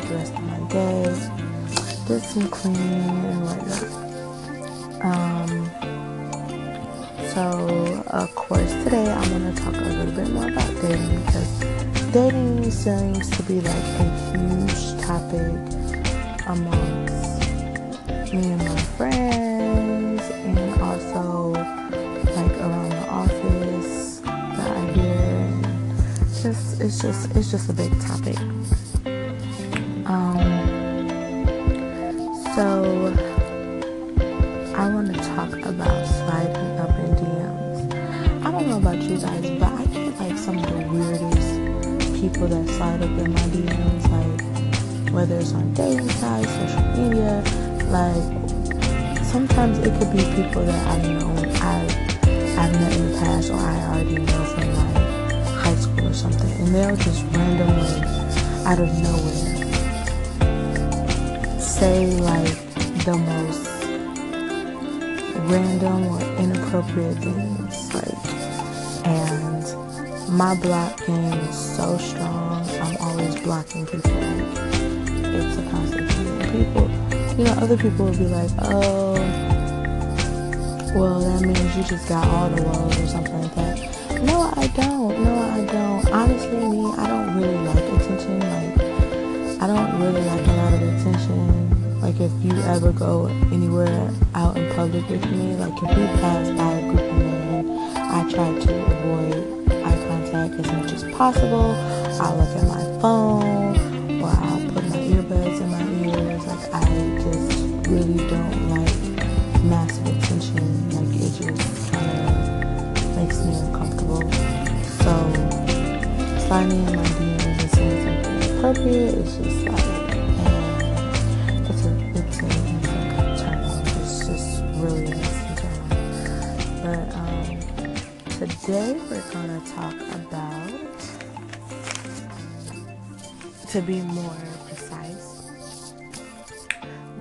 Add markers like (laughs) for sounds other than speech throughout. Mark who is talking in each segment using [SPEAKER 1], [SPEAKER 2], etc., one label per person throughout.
[SPEAKER 1] the rest of my day. Did some cleaning and whatnot. Um, so, of course, today I'm going to talk a little bit more about dating because dating seems to be like a huge topic amongst me and my friends and also like around the office that I hear just it's just it's just a big topic. People that slide up in my DMs like whether it's on dating sites, social media, like sometimes it could be people that I know I I've met in the past or I already know from like high school or something, and they'll just randomly out of nowhere say like the most random or inappropriate things, like and my block game is so strong. I'm always blocking people. It's a constant thing. People, you know, other people will be like, oh, well, that means you just got all the woes or something like that. No, I don't. No, I don't. Honestly, me, I don't really like attention. Like, I don't really like a lot of attention. Like, if you ever go anywhere out in public with me, like, if we pass by a group of men, I try to avoid as much as possible. I look at my phone or I'll put my earbuds in my ears. Like, I just really don't like massive attention. Like, it just kind of makes me uncomfortable. So, in my DMs and saying something appropriate is just like, today we're gonna talk about, to be more precise,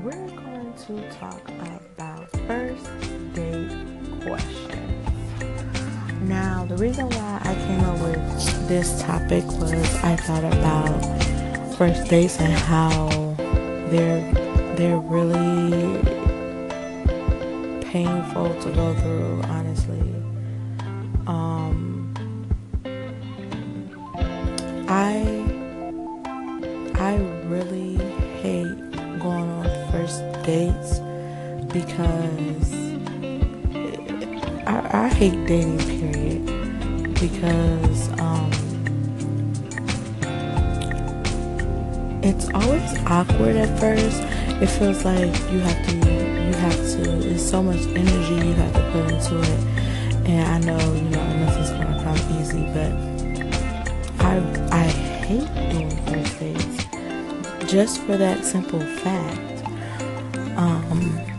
[SPEAKER 1] we're going to talk about first date questions. Now, the reason why I came up with this topic was I thought about first dates and how they're they're really painful to go through, honestly. Dating period. Because um it's always awkward at first. It feels like you have to you have to it's so much energy you have to put into it. And I know you know nothing's gonna come easy but I I hate doing first dates just for that simple fact. Um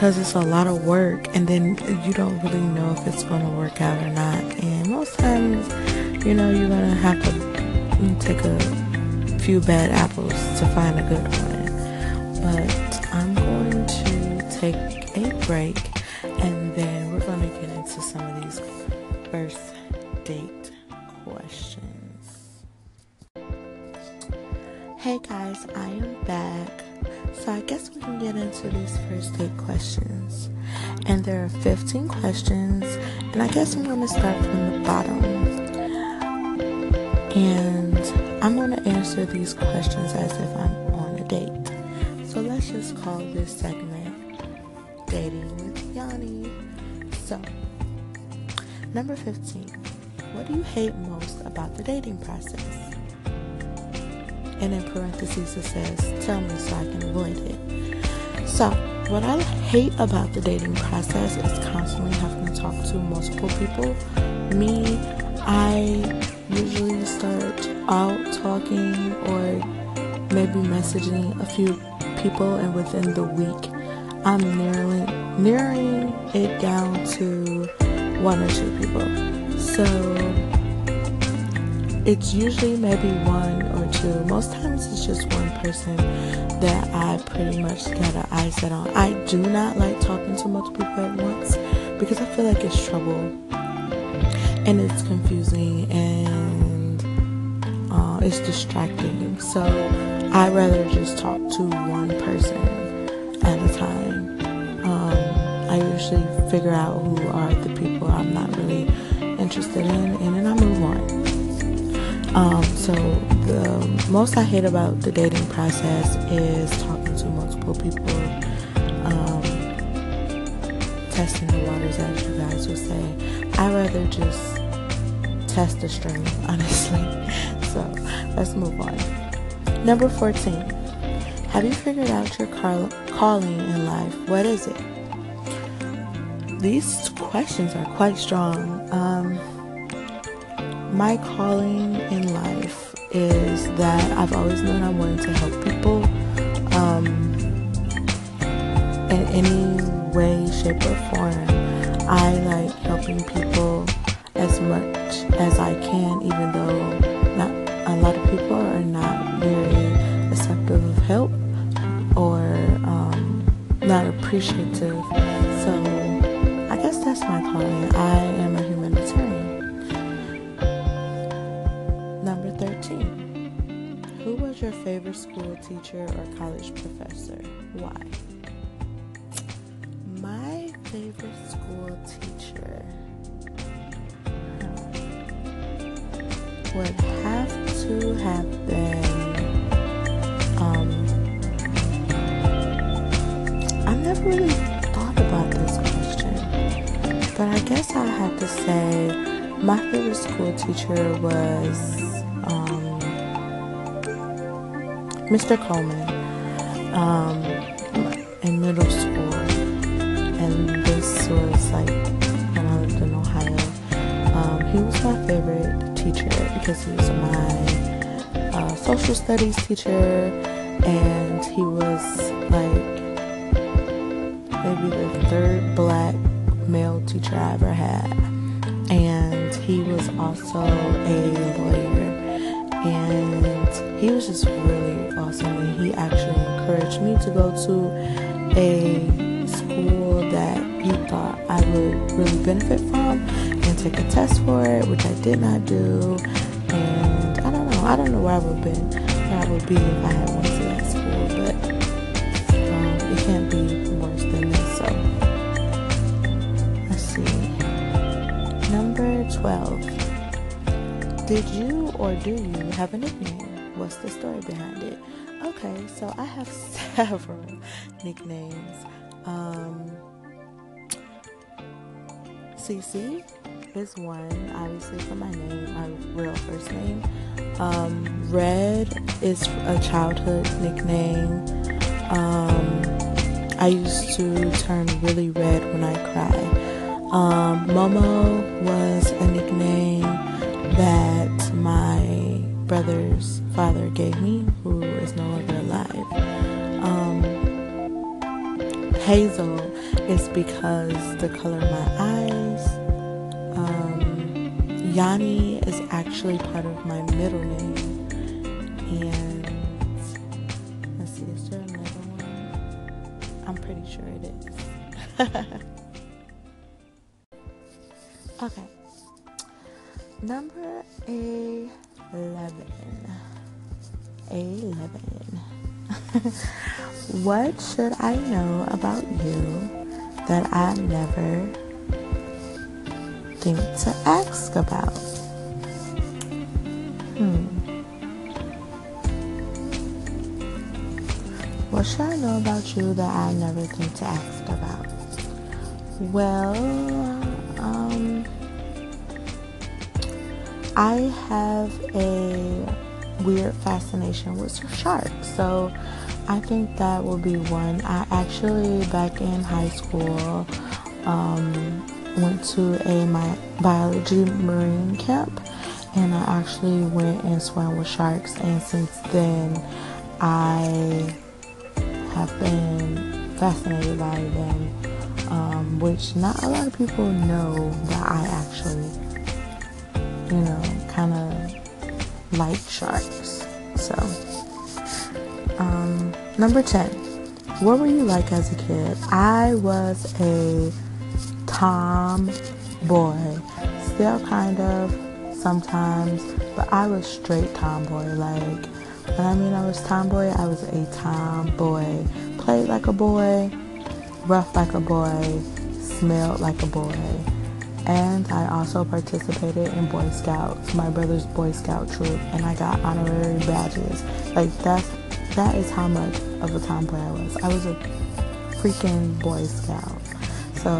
[SPEAKER 1] because it's a lot of work and then you don't really know if it's going to work out or not. And most times you know you're going to have to take a few bad apples to find a good one. But i'm going to take a break and then we're going to get into some of these first date questions. Hey guys i am into these first date questions. And there are 15 questions, and I guess I'm going to start from the bottom. And I'm going to answer these questions as if I'm on a date. So let's just call this segment Dating with Yanni. So, number 15. What do you hate most about the dating process? and in parentheses it says, Tell me so I can avoid it. So, what I hate about the dating process is constantly having to talk to multiple people. Me, I usually start out talking or maybe messaging a few people, and within the week, I'm nearly narrowing it down to one or two people. So it's usually maybe one or two. Most times it's just one person that I pretty much got an eye set on. I do not like talking to multiple people at once because I feel like it's trouble and it's confusing and uh, it's distracting. So I rather just talk to one person at a time. Um, I usually figure out who are the people I'm not really interested in, and then I move on. Um, so the most I hate about the dating process is talking to multiple people, um, testing the waters, as you guys would say. I rather just test the stream, (laughs) honestly. So let's move on. Number 14. Have you figured out your car- calling in life? What is it? These questions are quite strong. Um, my calling in life is that I've always known I wanted to help people um, in any way, shape, or form. I like helping people as much as I can, even though not a lot of people are not very acceptive of help or um, not appreciative. Your favorite school teacher or college professor? Why? My favorite school teacher would have to have been. Um, I never really thought about this question, but I guess I have to say my favorite school teacher was Mr. Coleman um, in middle school, and this was like when I lived in Ohio. Um, he was my favorite teacher because he was my uh, social studies teacher, and he was like maybe the third black male teacher I ever had. And he was also a lawyer. And he was just really awesome. And he actually encouraged me to go to a school that he thought I would really benefit from and take a test for it, which I did not do. And I don't know. I don't know where I would be, where I would be if I had went to that school, but um, it can't be worse than this. So let's see. Number twelve. Did you or do you have a nickname? What's the story behind it? Okay, so I have (laughs) several nicknames. Um, CC is one, obviously for my name, my real first name. Um, Red is a childhood nickname. Um, I used to turn really red when I cry. Um, Momo was a nickname that my brother's father gave me, who is no longer alive. Um, Hazel is because the color of my eyes. Um, Yanni is actually part of my middle name. And let's see, is there another one? I'm pretty sure it is. (laughs) okay. Number 11. 11. (laughs) what should I know about you that I never think to ask about? Hmm. What should I know about you that I never think to ask about? Well, um, I have a weird fascination with sharks, so I think that will be one. I actually, back in high school, um, went to a my biology marine camp, and I actually went and swam with sharks. And since then, I have been fascinated by them, um, which not a lot of people know that I actually, you know, kind of like sharks. So, um, number 10. What were you like as a kid? I was a tomboy, still kind of sometimes, but I was straight tomboy. Like, when I mean I was tomboy, I was a tomboy. Played like a boy, rough like a boy, smelled like a boy. And I also participated in Boy Scouts, my brother's Boy Scout troop, and I got honorary badges. Like that's that is how much of a tomboy I was. I was a freaking Boy Scout. So,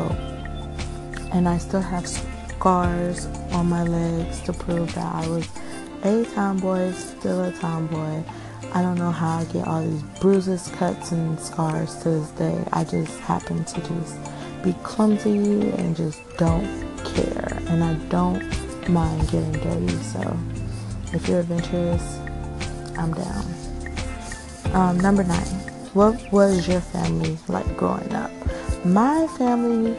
[SPEAKER 1] and I still have scars on my legs to prove that I was a tomboy, still a tomboy. I don't know how I get all these bruises, cuts, and scars to this day. I just happen to just be clumsy and just don't care. And I don't mind getting dirty. So if you're adventurous, I'm down. Um, number nine, what was your family like growing up? My family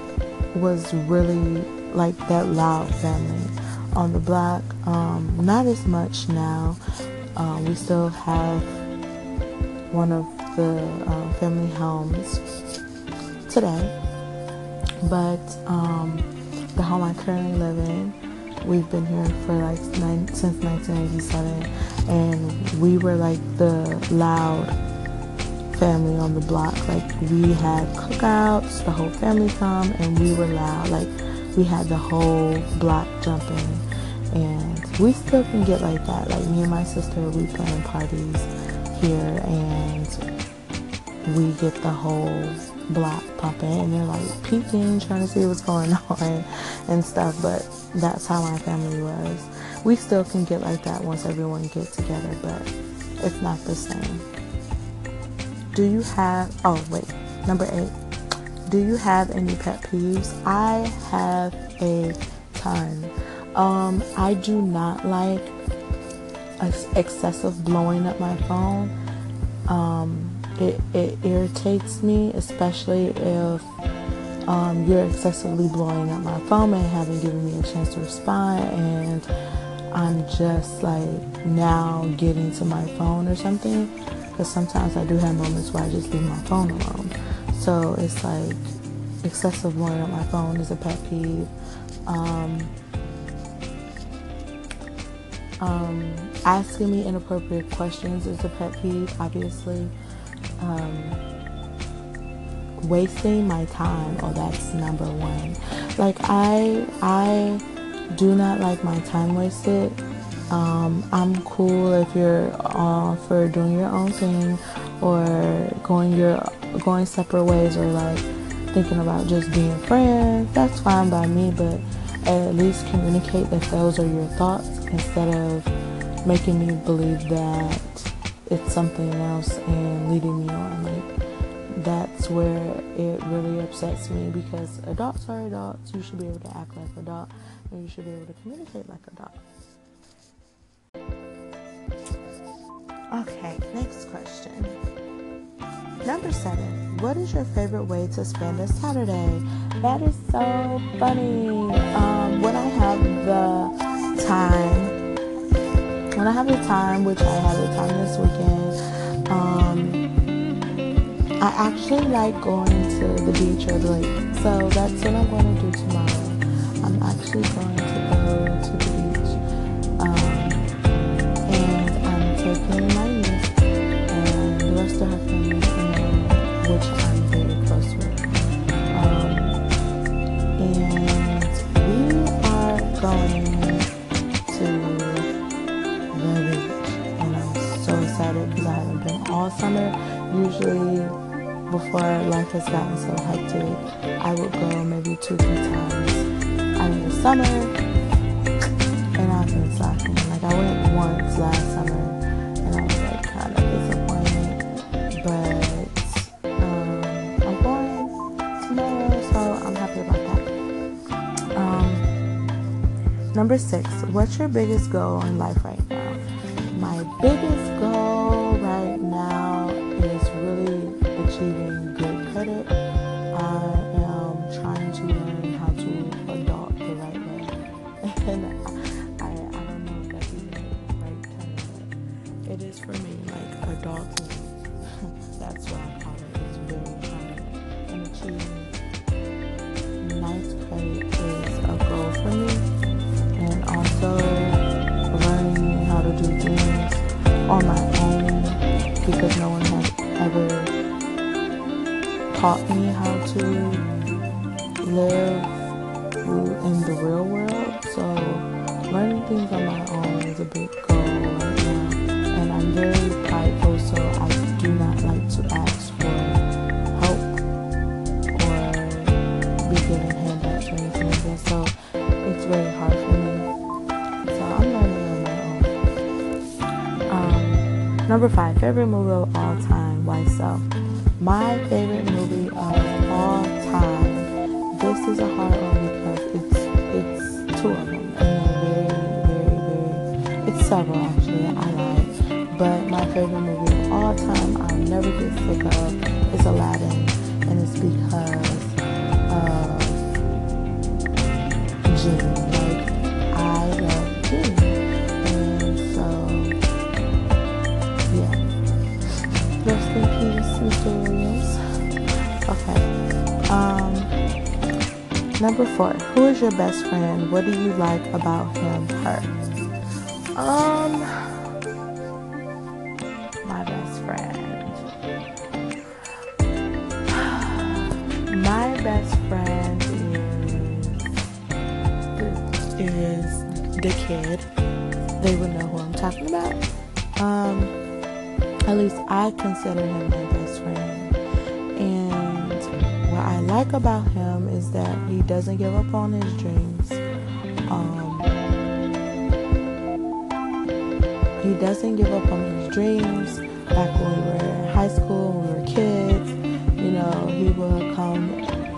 [SPEAKER 1] was really like that loud family on the block. Um, not as much now. Uh, we still have one of the uh, family homes today, but um, the home I currently live in, we've been here for like nine, since 1987, and we were like the loud family on the block. Like we had cookouts, the whole family come, and we were loud. Like we had the whole block jumping and we still can get like that like me and my sister we plan parties here and we get the whole block pumping and they're like peeking trying to see what's going (laughs) on and stuff but that's how my family was. We still can get like that once everyone gets together but it's not the same. Do you have oh wait number eight. Do you have any pet peeves? I have a ton. Um, I do not like excessive blowing up my phone. Um, it, it irritates me, especially if um, you're excessively blowing up my phone and haven't given me a chance to respond, and I'm just like now getting to my phone or something. Because sometimes I do have moments where I just leave my phone alone. So it's like excessive blowing up my phone is a pet peeve. Um, um, asking me inappropriate questions is a pet peeve, obviously. Um, wasting my time, oh, that's number one. Like I, I do not like my time wasted. Um, I'm cool if you're uh, for doing your own thing or going your going separate ways or like thinking about just being friends. That's fine by me, but at least communicate that those are your thoughts instead of making me believe that it's something else and leading me on. Like that's where it really upsets me because adults are adults. You should be able to act like an adult and you should be able to communicate like adults. Okay, next question. Number seven, what is your favorite way to spend a Saturday? That is so funny. Um, when I have the time, when I have the time, which I have the time this weekend, um, I actually like going to the beach or the lake. So that's what I'm going to do tomorrow. I'm actually going to go to the beach. Um, and I'm taking my niece and the rest of her family which I'm very close with. Um, and we are going because I haven't been all summer. Usually, before life has gotten so hectic, I would go maybe two, three times out of the summer. And I've been slacking. Like, I went once last summer and I was like kind of disappointed. But Number um, Number six, what's your biggest goal in life right now? That's what I call it. It's very hard. And achieving nice is a goal for me and also learning how to do things on my own because no one has ever taught me how to live in the real world. So learning things on my own is a big goal right now. And I'm very number five, favorite movie of all time. Why so? My favorite movie of all time. This is a hard one because it's it's two of them, and they're very, very, very. It's several actually. I lied, but my favorite movie of all time, I'll never get sick of, is Aladdin, and it's because Number four. Who is your best friend? What do you like about him? Her. Um. My best friend. (sighs) My best friend is is the kid. They would know who I'm talking about. Um, at least I consider him my best friend. And what I like about him is that he doesn't give up on his dreams. Um, he doesn't give up on his dreams. Back when we were in high school, when we were kids, you know, he would come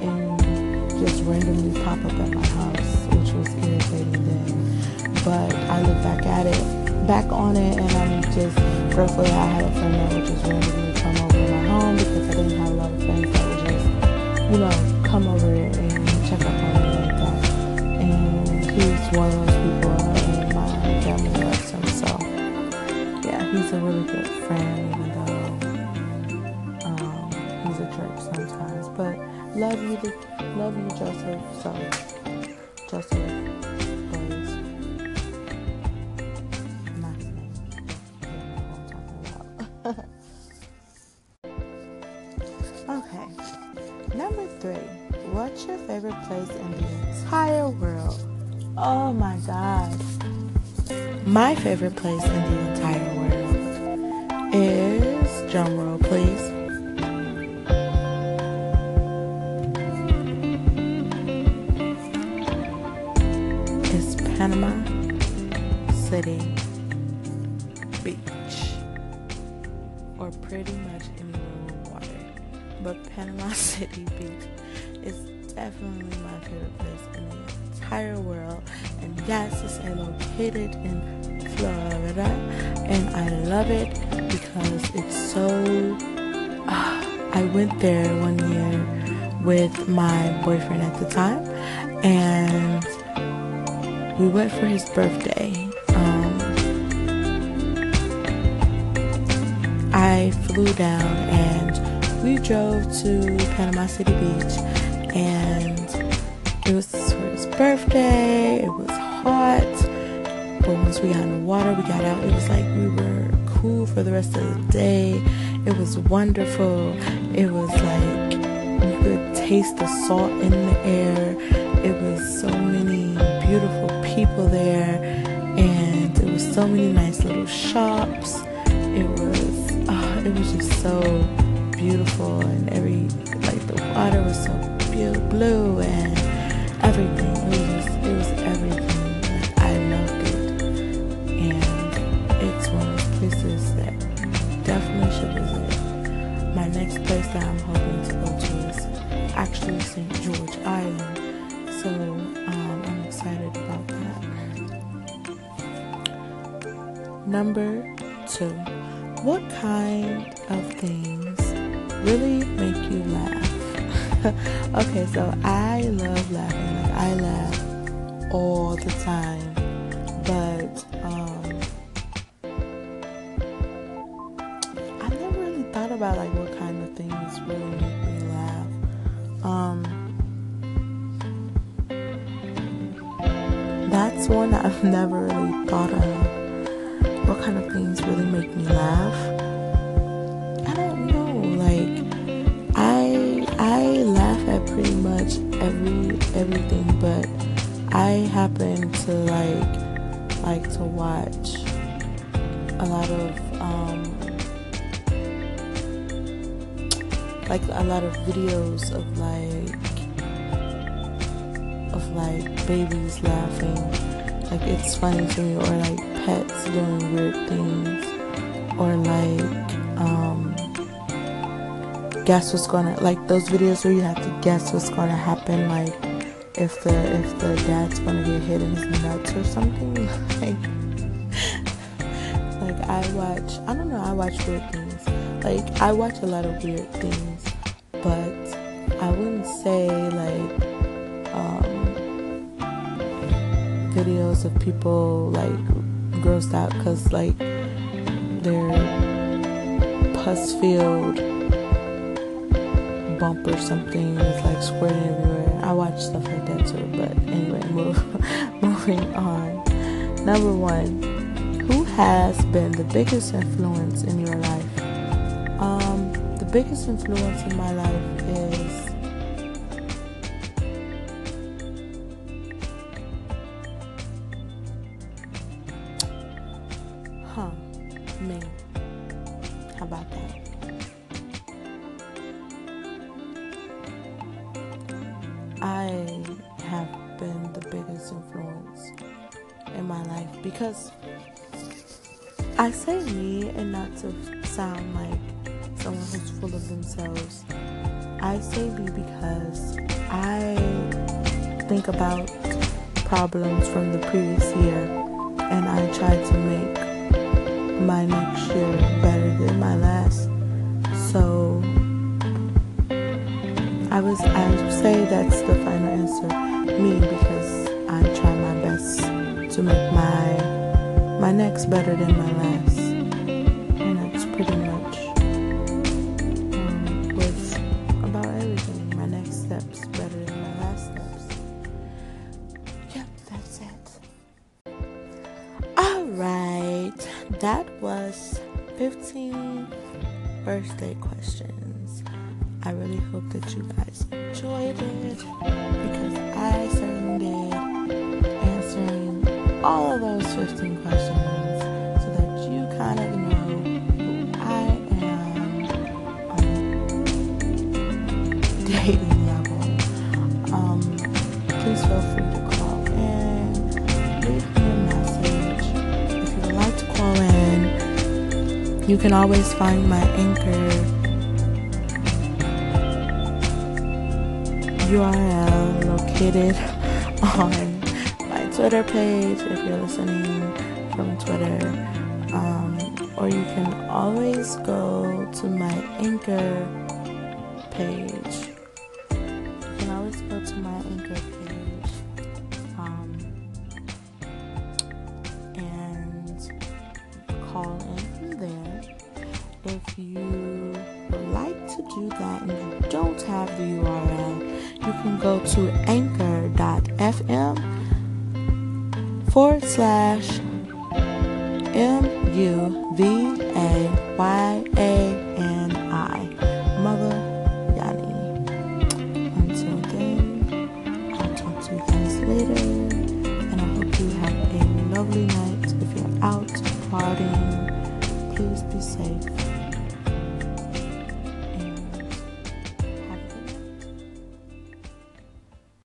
[SPEAKER 1] and just randomly pop up at my house, which was irritating then. But I look back at it, back on it, and I'm just grateful that I had a friend that would just randomly come over to my home because I didn't have a lot of friends that would just, you know, come over love you, love you, Joseph. So Joseph Blaze. Not his name. but you know who I'm talking about. okay. Number three. What's your favorite place in the entire world? Oh my God. My favorite place in the It's Panama City Beach, or pretty much anywhere with water. But Panama (laughs) City Beach is definitely my favorite place in the entire world, and yes, it's located in Florida, and I love it because it's so. Uh, I went there one year with my boyfriend at the time, and we went for his birthday. Um, I flew down and we drove to Panama City Beach, and it was for his birthday. It was hot, but once we got in the water, we got out. It was like we were cool for the rest of the day. It was wonderful. It was like you could taste the salt in the air. It was so many beautiful people there, and it was so many nice little shops. It was, uh, it was just so beautiful, and every like the water was so blue, blue and everything. It was just, it was everything. Like I loved it, and it's one of those places that definitely should visit. My next place that I'm hoping to go to is actually St. George Number two, what kind of things really make you laugh? (laughs) okay, so I love laughing. Like I laugh all the time, but um, I never really thought about like what kind of things really make me laugh. Um, that's one I've (laughs) never really thought of kind of things really make me laugh. I don't know. Like I I laugh at pretty much every everything, but I happen to like like to watch a lot of um like a lot of videos of like of like babies laughing like it's funny to me or like pets doing weird things or like um guess what's gonna like those videos where you have to guess what's gonna happen like if the if the dad's gonna get hit in his nuts or something (laughs) like like I watch I don't know I watch weird things. Like I watch a lot of weird things but I wouldn't say like um videos of people like grossed out because like their pus filled bump or something is like squirting everywhere. I watch stuff like that too, but anyway, (laughs) move, moving on. Number one, who has been the biggest influence in your life? Um, the biggest influence in my life is someone who's full of themselves. I say me because I think about problems from the previous year and I try to make my next year better than my last. So I was I say that's the final answer. Me because I try my best to make my my next better than my last. Birthday questions. I really hope that you guys enjoyed it because I certainly did answering all of those 15 questions you can always find my anchor URL located (laughs) on my Twitter page if you're listening from Twitter. Um, or you can always go to my anchor page. You can always go to my anchor page. If you would like to do that and you don't have the URL, you can go to anchor.fm forward slash M U V A Y A